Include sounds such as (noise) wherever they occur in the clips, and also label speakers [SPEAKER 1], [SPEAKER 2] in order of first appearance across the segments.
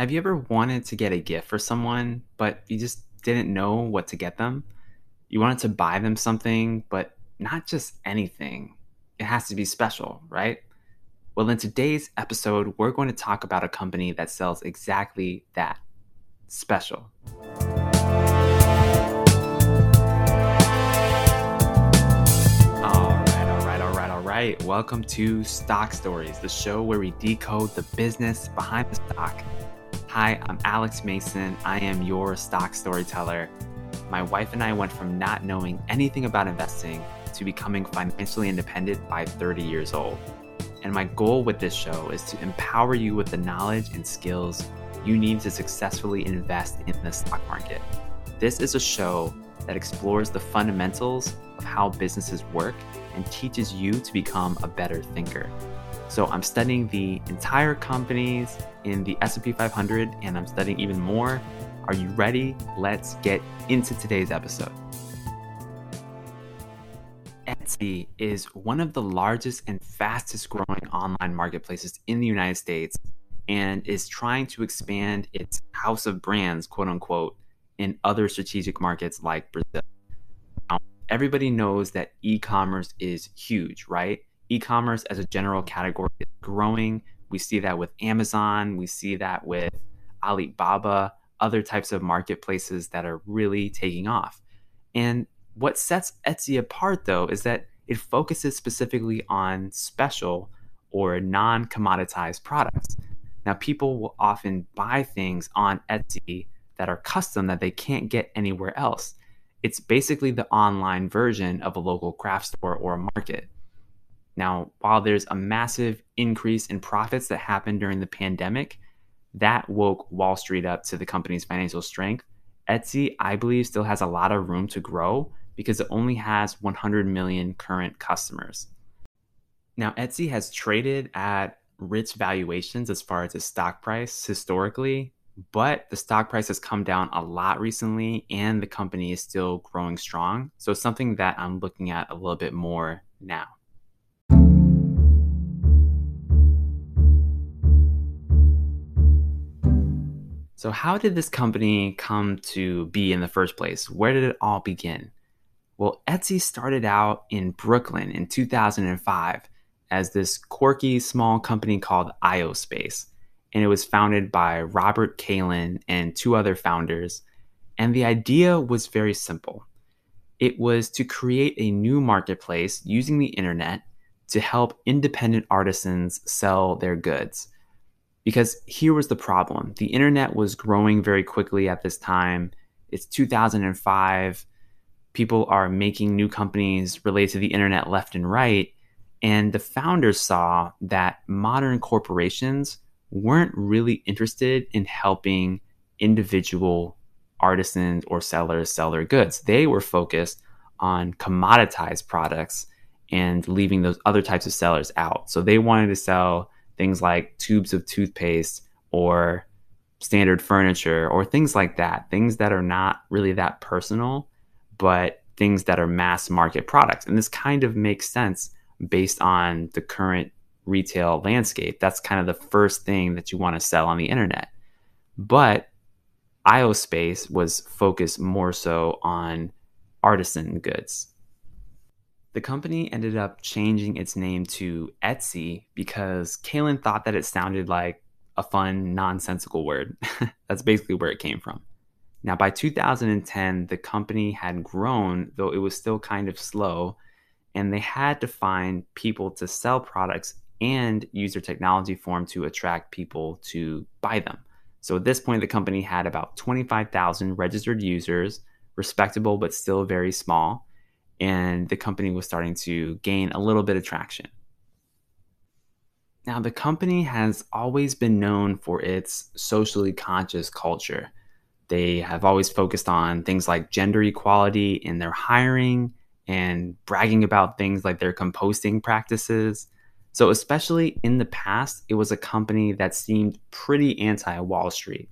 [SPEAKER 1] Have you ever wanted to get a gift for someone, but you just didn't know what to get them? You wanted to buy them something, but not just anything. It has to be special, right? Well, in today's episode, we're going to talk about a company that sells exactly that special. right, welcome to Stock Stories, the show where we decode the business behind the stock. Hi, I'm Alex Mason. I am your stock storyteller. My wife and I went from not knowing anything about investing to becoming financially independent by 30 years old. And my goal with this show is to empower you with the knowledge and skills you need to successfully invest in the stock market. This is a show that explores the fundamentals of how businesses work and teaches you to become a better thinker. So I'm studying the entire companies in the S&P 500 and I'm studying even more. Are you ready? Let's get into today's episode. Etsy is one of the largest and fastest growing online marketplaces in the United States and is trying to expand its house of brands, quote unquote, in other strategic markets like Brazil Now, everybody knows that e-commerce is huge, right? E-commerce as a general category is growing. We see that with Amazon, we see that with Alibaba, other types of marketplaces that are really taking off. And what sets Etsy apart though is that it focuses specifically on special or non-commoditized products. Now people will often buy things on Etsy that are custom that they can't get anywhere else it's basically the online version of a local craft store or a market. Now, while there's a massive increase in profits that happened during the pandemic, that woke Wall Street up to the company's financial strength. Etsy, I believe, still has a lot of room to grow because it only has 100 million current customers. Now, Etsy has traded at rich valuations as far as its stock price historically, but the stock price has come down a lot recently and the company is still growing strong. So it's something that I'm looking at a little bit more now. So, how did this company come to be in the first place? Where did it all begin? Well, Etsy started out in Brooklyn in 2005 as this quirky small company called IOSpace and it was founded by Robert Kalin and two other founders. And the idea was very simple it was to create a new marketplace using the internet to help independent artisans sell their goods. Because here was the problem the internet was growing very quickly at this time. It's 2005. People are making new companies related to the internet left and right. And the founders saw that modern corporations weren't really interested in helping individual artisans or sellers sell their goods. They were focused on commoditized products and leaving those other types of sellers out. So they wanted to sell things like tubes of toothpaste or standard furniture or things like that, things that are not really that personal, but things that are mass market products. And this kind of makes sense based on the current retail landscape. That's kind of the first thing that you want to sell on the internet. But IOSpace was focused more so on artisan goods. The company ended up changing its name to Etsy because Kalin thought that it sounded like a fun, nonsensical word. (laughs) That's basically where it came from. Now, by 2010, the company had grown, though it was still kind of slow, and they had to find people to sell products and use their technology form to attract people to buy them. So at this point, the company had about 25,000 registered users, respectable but still very small, and the company was starting to gain a little bit of traction. Now, the company has always been known for its socially conscious culture. They have always focused on things like gender equality in their hiring and bragging about things like their composting practices so, especially in the past, it was a company that seemed pretty anti Wall Street.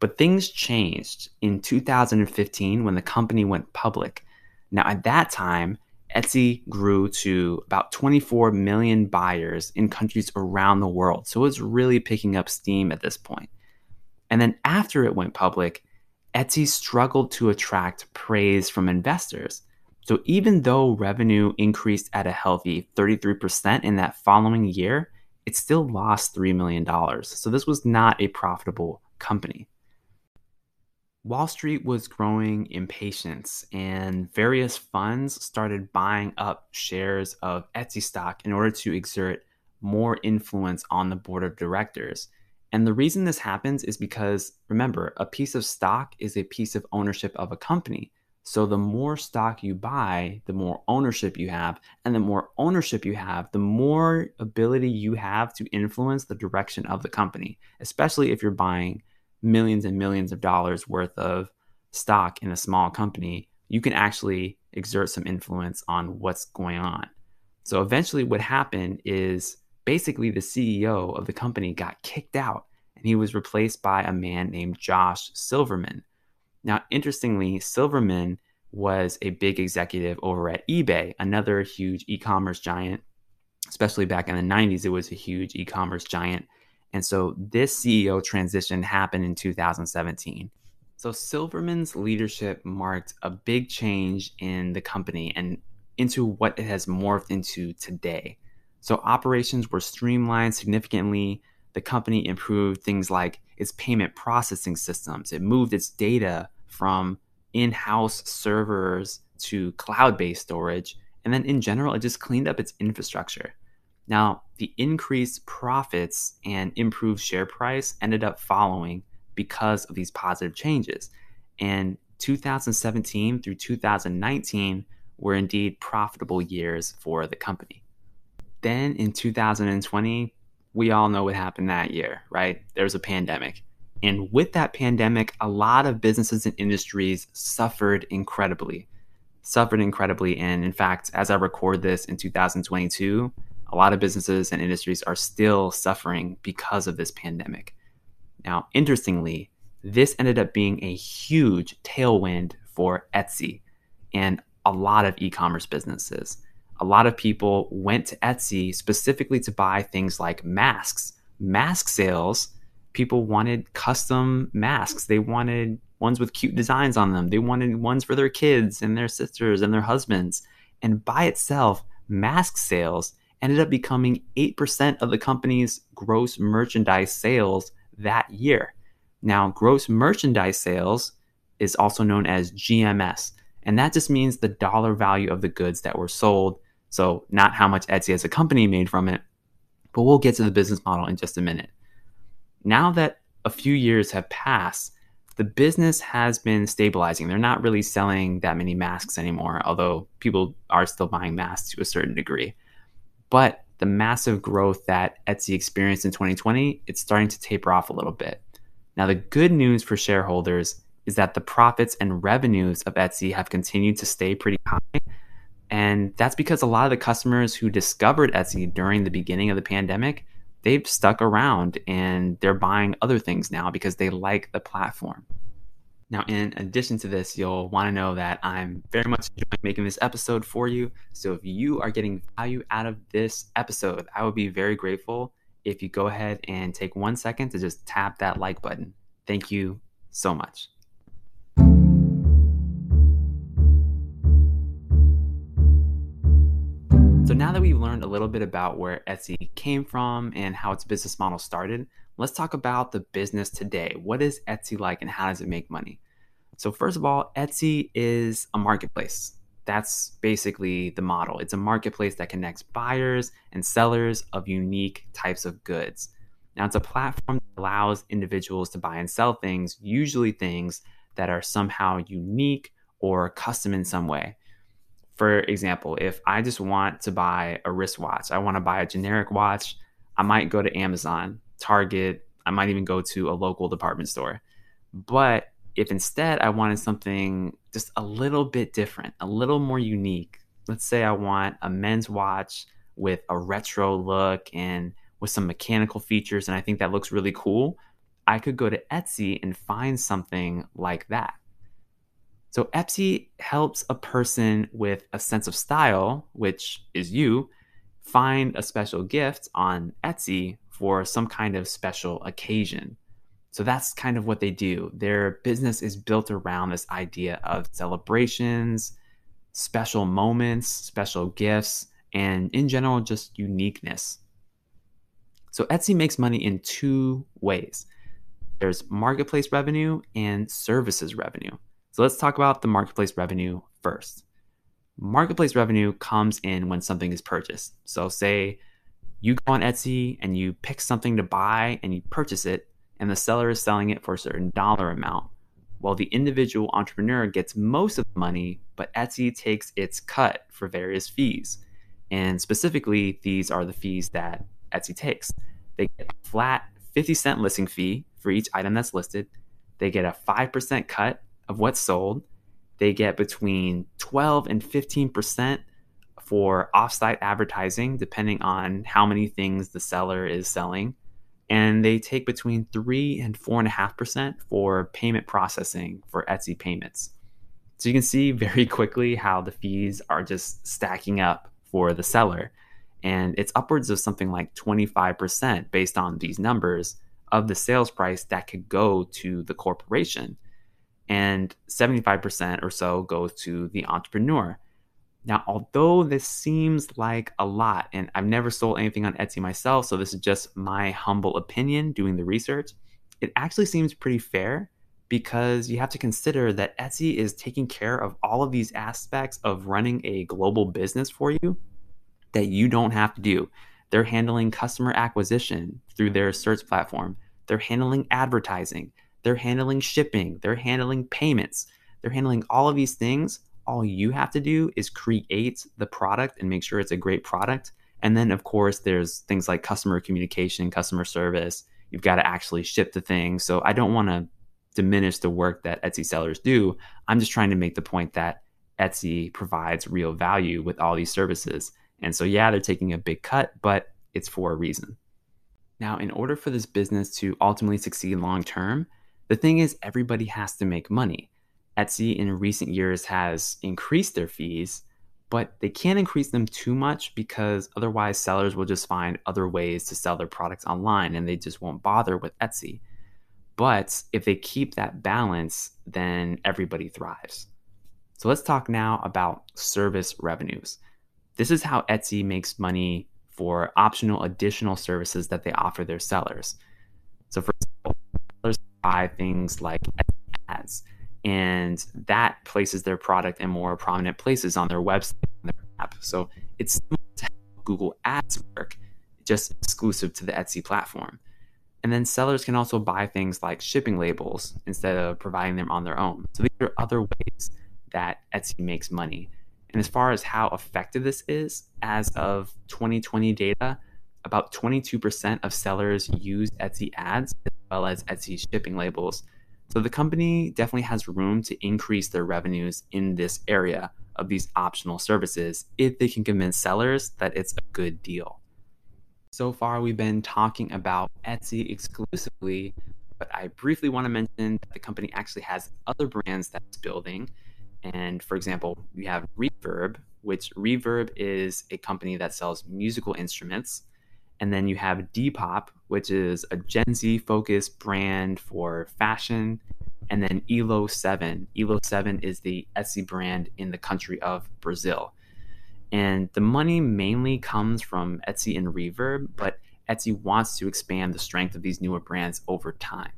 [SPEAKER 1] But things changed in 2015 when the company went public. Now, at that time, Etsy grew to about 24 million buyers in countries around the world. So it's really picking up steam at this point. And then after it went public, Etsy struggled to attract praise from investors. So even though revenue increased at a healthy 33% in that following year, it still lost $3 million. So this was not a profitable company. Wall Street was growing impatience, and various funds started buying up shares of Etsy stock in order to exert more influence on the board of directors. And the reason this happens is because, remember, a piece of stock is a piece of ownership of a company. So the more stock you buy, the more ownership you have. And the more ownership you have, the more ability you have to influence the direction of the company, especially if you're buying millions and millions of dollars worth of stock in a small company. You can actually exert some influence on what's going on. So eventually, what happened is basically the CEO of the company got kicked out and he was replaced by a man named Josh Silverman. Now, interestingly, Silverman was a big executive over at eBay, another huge e commerce giant. Especially back in the 90s, it was a huge e commerce giant. And so this CEO transition happened in 2017. So Silverman's leadership marked a big change in the company and into what it has morphed into today. So operations were streamlined significantly. The company improved things like its payment processing systems. It moved its data from in house servers to cloud based storage. And then in general, it just cleaned up its infrastructure. Now, the increased profits and improved share price ended up following because of these positive changes. And 2017 through 2019 were indeed profitable years for the company. Then in 2020, we all know what happened that year, right? There was a pandemic. And with that pandemic, a lot of businesses and industries suffered incredibly. Suffered incredibly. And in fact, as I record this in 2022, a lot of businesses and industries are still suffering because of this pandemic. Now, interestingly, this ended up being a huge tailwind for Etsy and a lot of e commerce businesses. A lot of people went to Etsy specifically to buy things like masks. Mask sales, people wanted custom masks. They wanted ones with cute designs on them. They wanted ones for their kids and their sisters and their husbands. And by itself, mask sales ended up becoming 8% of the company's gross merchandise sales that year. Now, gross merchandise sales is also known as GMS, and that just means the dollar value of the goods that were sold. So, not how much Etsy as a company made from it, but we'll get to the business model in just a minute. Now that a few years have passed, the business has been stabilizing. They're not really selling that many masks anymore, although people are still buying masks to a certain degree. But the massive growth that Etsy experienced in 2020, it's starting to taper off a little bit. Now, the good news for shareholders is that the profits and revenues of Etsy have continued to stay pretty high. And that's because a lot of the customers who discovered Etsy during the beginning of the pandemic, they've stuck around and they're buying other things now because they like the platform. Now, in addition to this, you'll want to know that I'm very much enjoying making this episode for you. So, if you are getting value out of this episode, I would be very grateful if you go ahead and take one second to just tap that like button. Thank you so much. So, now that we've learned a little bit about where Etsy came from and how its business model started, let's talk about the business today. What is Etsy like and how does it make money? So, first of all, Etsy is a marketplace. That's basically the model. It's a marketplace that connects buyers and sellers of unique types of goods. Now, it's a platform that allows individuals to buy and sell things, usually things that are somehow unique or custom in some way. For example, if I just want to buy a wristwatch, I want to buy a generic watch, I might go to Amazon, Target, I might even go to a local department store. But if instead I wanted something just a little bit different, a little more unique, let's say I want a men's watch with a retro look and with some mechanical features, and I think that looks really cool, I could go to Etsy and find something like that. So Etsy helps a person with a sense of style, which is you, find a special gift on Etsy for some kind of special occasion. So that's kind of what they do. Their business is built around this idea of celebrations, special moments, special gifts, and in general, just uniqueness. So Etsy makes money in two ways there's marketplace revenue and services revenue. So let's talk about the marketplace revenue first. Marketplace revenue comes in when something is purchased. So, say you go on Etsy and you pick something to buy and you purchase it, and the seller is selling it for a certain dollar amount. Well, the individual entrepreneur gets most of the money, but Etsy takes its cut for various fees. And specifically, these are the fees that Etsy takes. They get a flat 50 cent listing fee for each item that's listed. They get a 5% cut of what's sold. They get between 12 and 15% for offsite advertising, depending on how many things the seller is selling. And they take between 3 and 4.5% for payment processing for Etsy payments. So you can see very quickly how the fees are just stacking up for the seller. And it's upwards of something like 25% based on these numbers of the sales price that could go to the corporation. And 75% or so goes to the entrepreneur. Now, although this seems like a lot, and I've never sold anything on Etsy myself, so this is just my humble opinion doing the research, it actually seems pretty fair because you have to consider that Etsy is taking care of all of these aspects of running a global business for you that you don't have to do. They're handling customer acquisition through their search platform. They're handling advertising. They're handling shipping. They're handling payments. They're handling all of these things. All you have to do is create the product and make sure it's a great product. And then, of course, there's things like customer communication, customer service. You've got to actually ship the thing. So I don't want to diminish the work that Etsy sellers do. I'm just trying to make the point that Etsy provides real value with all these services. And so, yeah, they're taking a big cut, but it's for a reason. Now, in order for this business to ultimately succeed long term, the thing is, everybody has to make money. Etsy in recent years has increased their fees, but they can't increase them too much because otherwise sellers will just find other ways to sell their products online and they just won't bother with Etsy. But if they keep that balance, then everybody thrives. So let's talk now about service revenues. This is how Etsy makes money for optional additional services that they offer their sellers. So, for example, sellers buy things like ads, and that places their product in more prominent places on their website and their app. So, it's Google Ads work, just exclusive to the Etsy platform. And then sellers can also buy things like shipping labels instead of providing them on their own. So, these are other ways that Etsy makes money. And as far as how effective this is, as of 2020 data, about 22% of sellers use Etsy ads as well as Etsy shipping labels. So the company definitely has room to increase their revenues in this area of these optional services if they can convince sellers that it's a good deal. So far, we've been talking about Etsy exclusively, but I briefly want to mention that the company actually has other brands that it's building and for example, we have Reverb, which Reverb is a company that sells musical instruments. And then you have Depop, which is a Gen Z focused brand for fashion. And then Elo7. Elo7 is the Etsy brand in the country of Brazil. And the money mainly comes from Etsy and Reverb, but Etsy wants to expand the strength of these newer brands over time.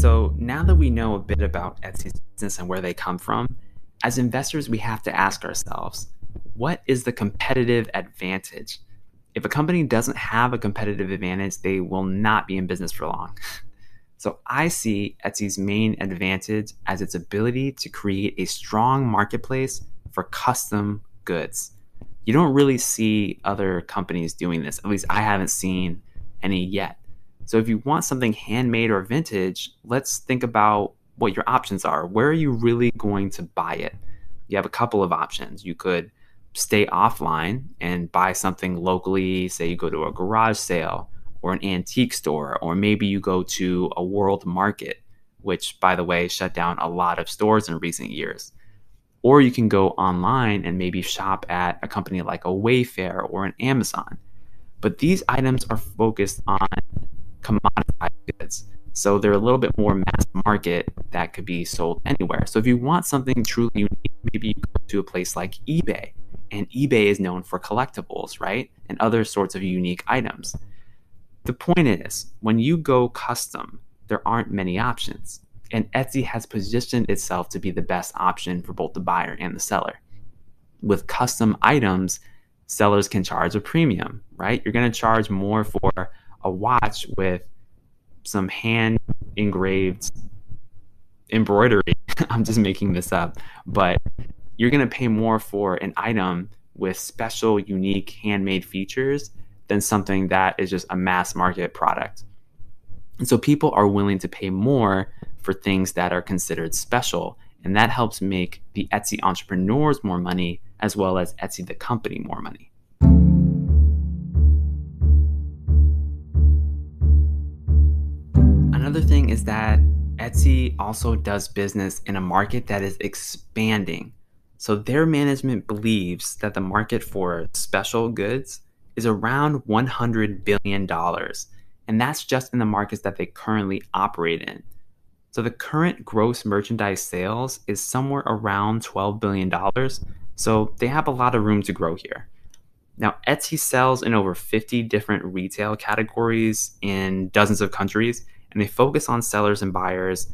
[SPEAKER 1] So now that we know a bit about Etsy's business and where they come from, as investors, we have to ask ourselves what is the competitive advantage? If a company doesn't have a competitive advantage, they will not be in business for long. So I see Etsy's main advantage as its ability to create a strong marketplace for custom goods. You don't really see other companies doing this. At least I haven't seen any yet. So if you want something handmade or vintage, let's think about what your options are. Where are you really going to buy it? You have a couple of options. You could stay offline and buy something locally, say you go to a garage sale or an antique store, or maybe you go to a world market, which, by the way, shut down a lot of stores in recent years. Or you can go online and maybe shop at a company like a Wayfair or an Amazon. But these items are focused on commoditized goods. So they're a little bit more mass market that could be sold anywhere. So if you want something truly unique, maybe you go to a place like eBay. And eBay is known for collectibles, right? And other sorts of unique items. The point is, when you go custom, there aren't many options. And Etsy has positioned itself to be the best option for both the buyer and the seller. With custom items, sellers can charge a premium, right? You're going to charge more for a watch with some hand engraved embroidery. (laughs) I'm just making this up, but you're going to pay more for an item with special, unique, handmade features than something that is just a mass market product. And so people are willing to pay more for things that are considered special. And that helps make the Etsy entrepreneurs more money as well as Etsy the company more money. Another thing is that Etsy also does business in a market that is expanding. So their management believes that the market for special goods is around $100 billion. And that's just in the markets that they currently operate in. So the current gross merchandise sales is somewhere around $12 billion. So they have a lot of room to grow here. Now, Etsy sells in over 50 different retail categories in dozens of countries and they focus on sellers and buyers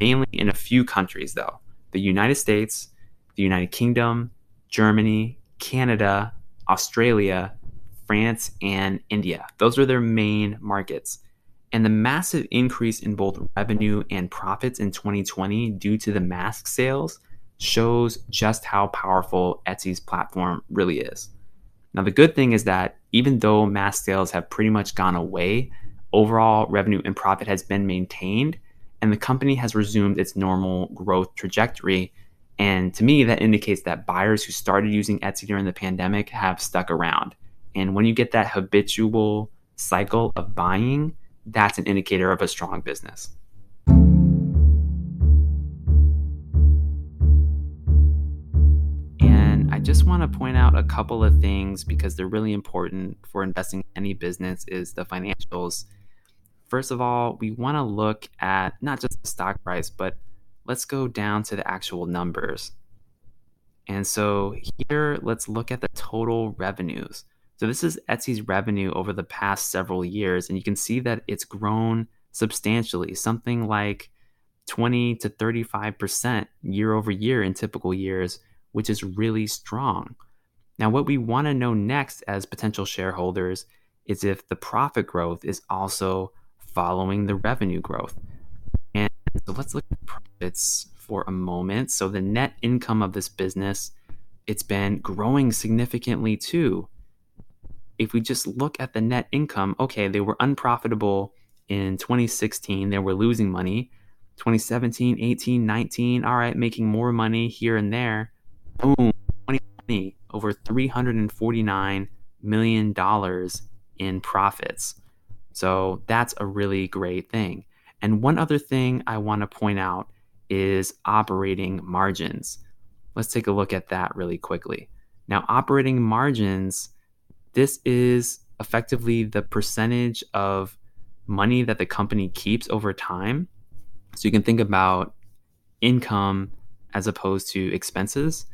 [SPEAKER 1] mainly in a few countries, though the United States, the United Kingdom, Germany, Canada, Australia, France, and India. Those are their main markets. And the massive increase in both revenue and profits in 2020 due to the mask sales shows just how powerful Etsy's platform really is. Now, the good thing is that even though mask sales have pretty much gone away, overall revenue and profit has been maintained and the company has resumed its normal growth trajectory. And to me, that indicates that buyers who started using Etsy during the pandemic have stuck around. And when you get that habitual cycle of buying, that's an indicator of a strong business. And I just want to point out a couple of things because they're really important for investing in any business is the financials First of all, we want to look at not just the stock price, but let's go down to the actual numbers. And so here, let's look at the total revenues. So this is Etsy's revenue over the past several years, and you can see that it's grown substantially, something like 20 to 35% year over year in typical years, which is really strong. Now, what we want to know next as potential shareholders is if the profit growth is also following the revenue growth. And so let's look at profits for a moment. So the net income of this business, it's been growing significantly too. If we just look at the net income, okay, they were unprofitable in 2016, they were losing money. 2017, 18, 19, all right, making more money here and there. Boom, 2020, over $349 million in profits. So that's a really great thing. And one other thing I want to point out is operating margins. Let's take a look at that really quickly. Now, operating margins, this is effectively the percentage of money that the company keeps over time. So you can think about income as opposed to expenses.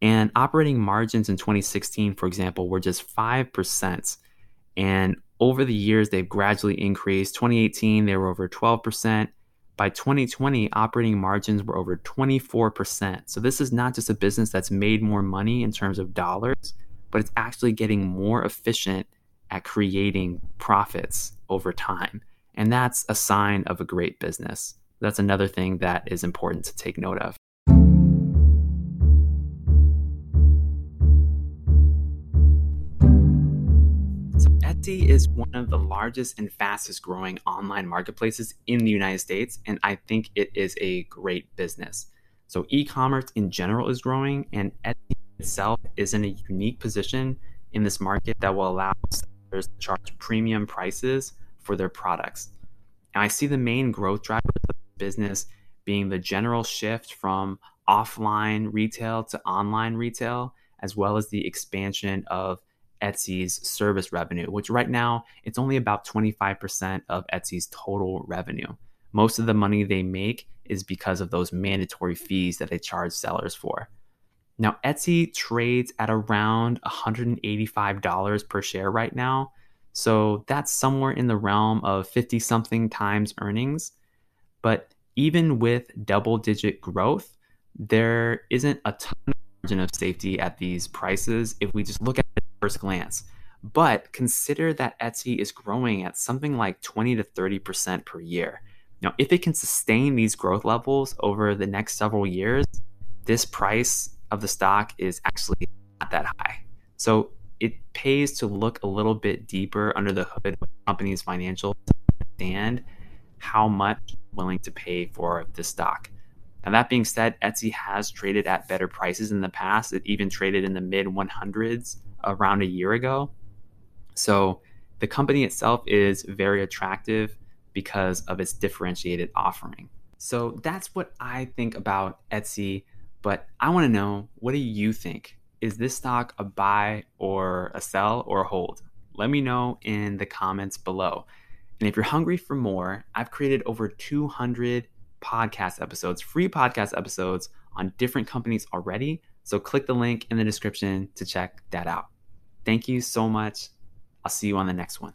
[SPEAKER 1] And operating margins in 2016, for example, were just 5%. And over the years, they've gradually increased. 2018, they were over 12%. By 2020, operating margins were over 24%. So this is not just a business that's made more money in terms of dollars, but it's actually getting more efficient at creating profits over time. And that's a sign of a great business. That's another thing that is important to take note of. Etsy is one of the largest and fastest growing online marketplaces in the United States, and I think it is a great business. So, e commerce in general is growing, and Etsy itself is in a unique position in this market that will allow sellers to charge premium prices for their products. Now, I see the main growth drivers of the business being the general shift from offline retail to online retail, as well as the expansion of Etsy's service revenue, which right now it's only about 25% of Etsy's total revenue. Most of the money they make is because of those mandatory fees that they charge sellers for. Now, Etsy trades at around $185 per share right now. So that's somewhere in the realm of 50 something times earnings. But even with double digit growth, there isn't a ton of margin of safety at these prices if we just look at it first glance. But consider that Etsy is growing at something like 20 to 30% per year. Now, if it can sustain these growth levels over the next several years, this price of the stock is actually not that high. So it pays to look a little bit deeper under the hood of the company's financials to understand how much willing to pay for the stock. Now, that being said, Etsy has traded at better prices in the past. It even traded in the mid 100s around a year ago. So the company itself is very attractive because of its differentiated offering. So that's what I think about Etsy. But I want to know what do you think? Is this stock a buy or a sell or a hold? Let me know in the comments below. And if you're hungry for more, I've created over 200 podcast episodes, free podcast episodes on different companies already. So click the link in the description to check that out. Thank you so much. I'll see you on the next one.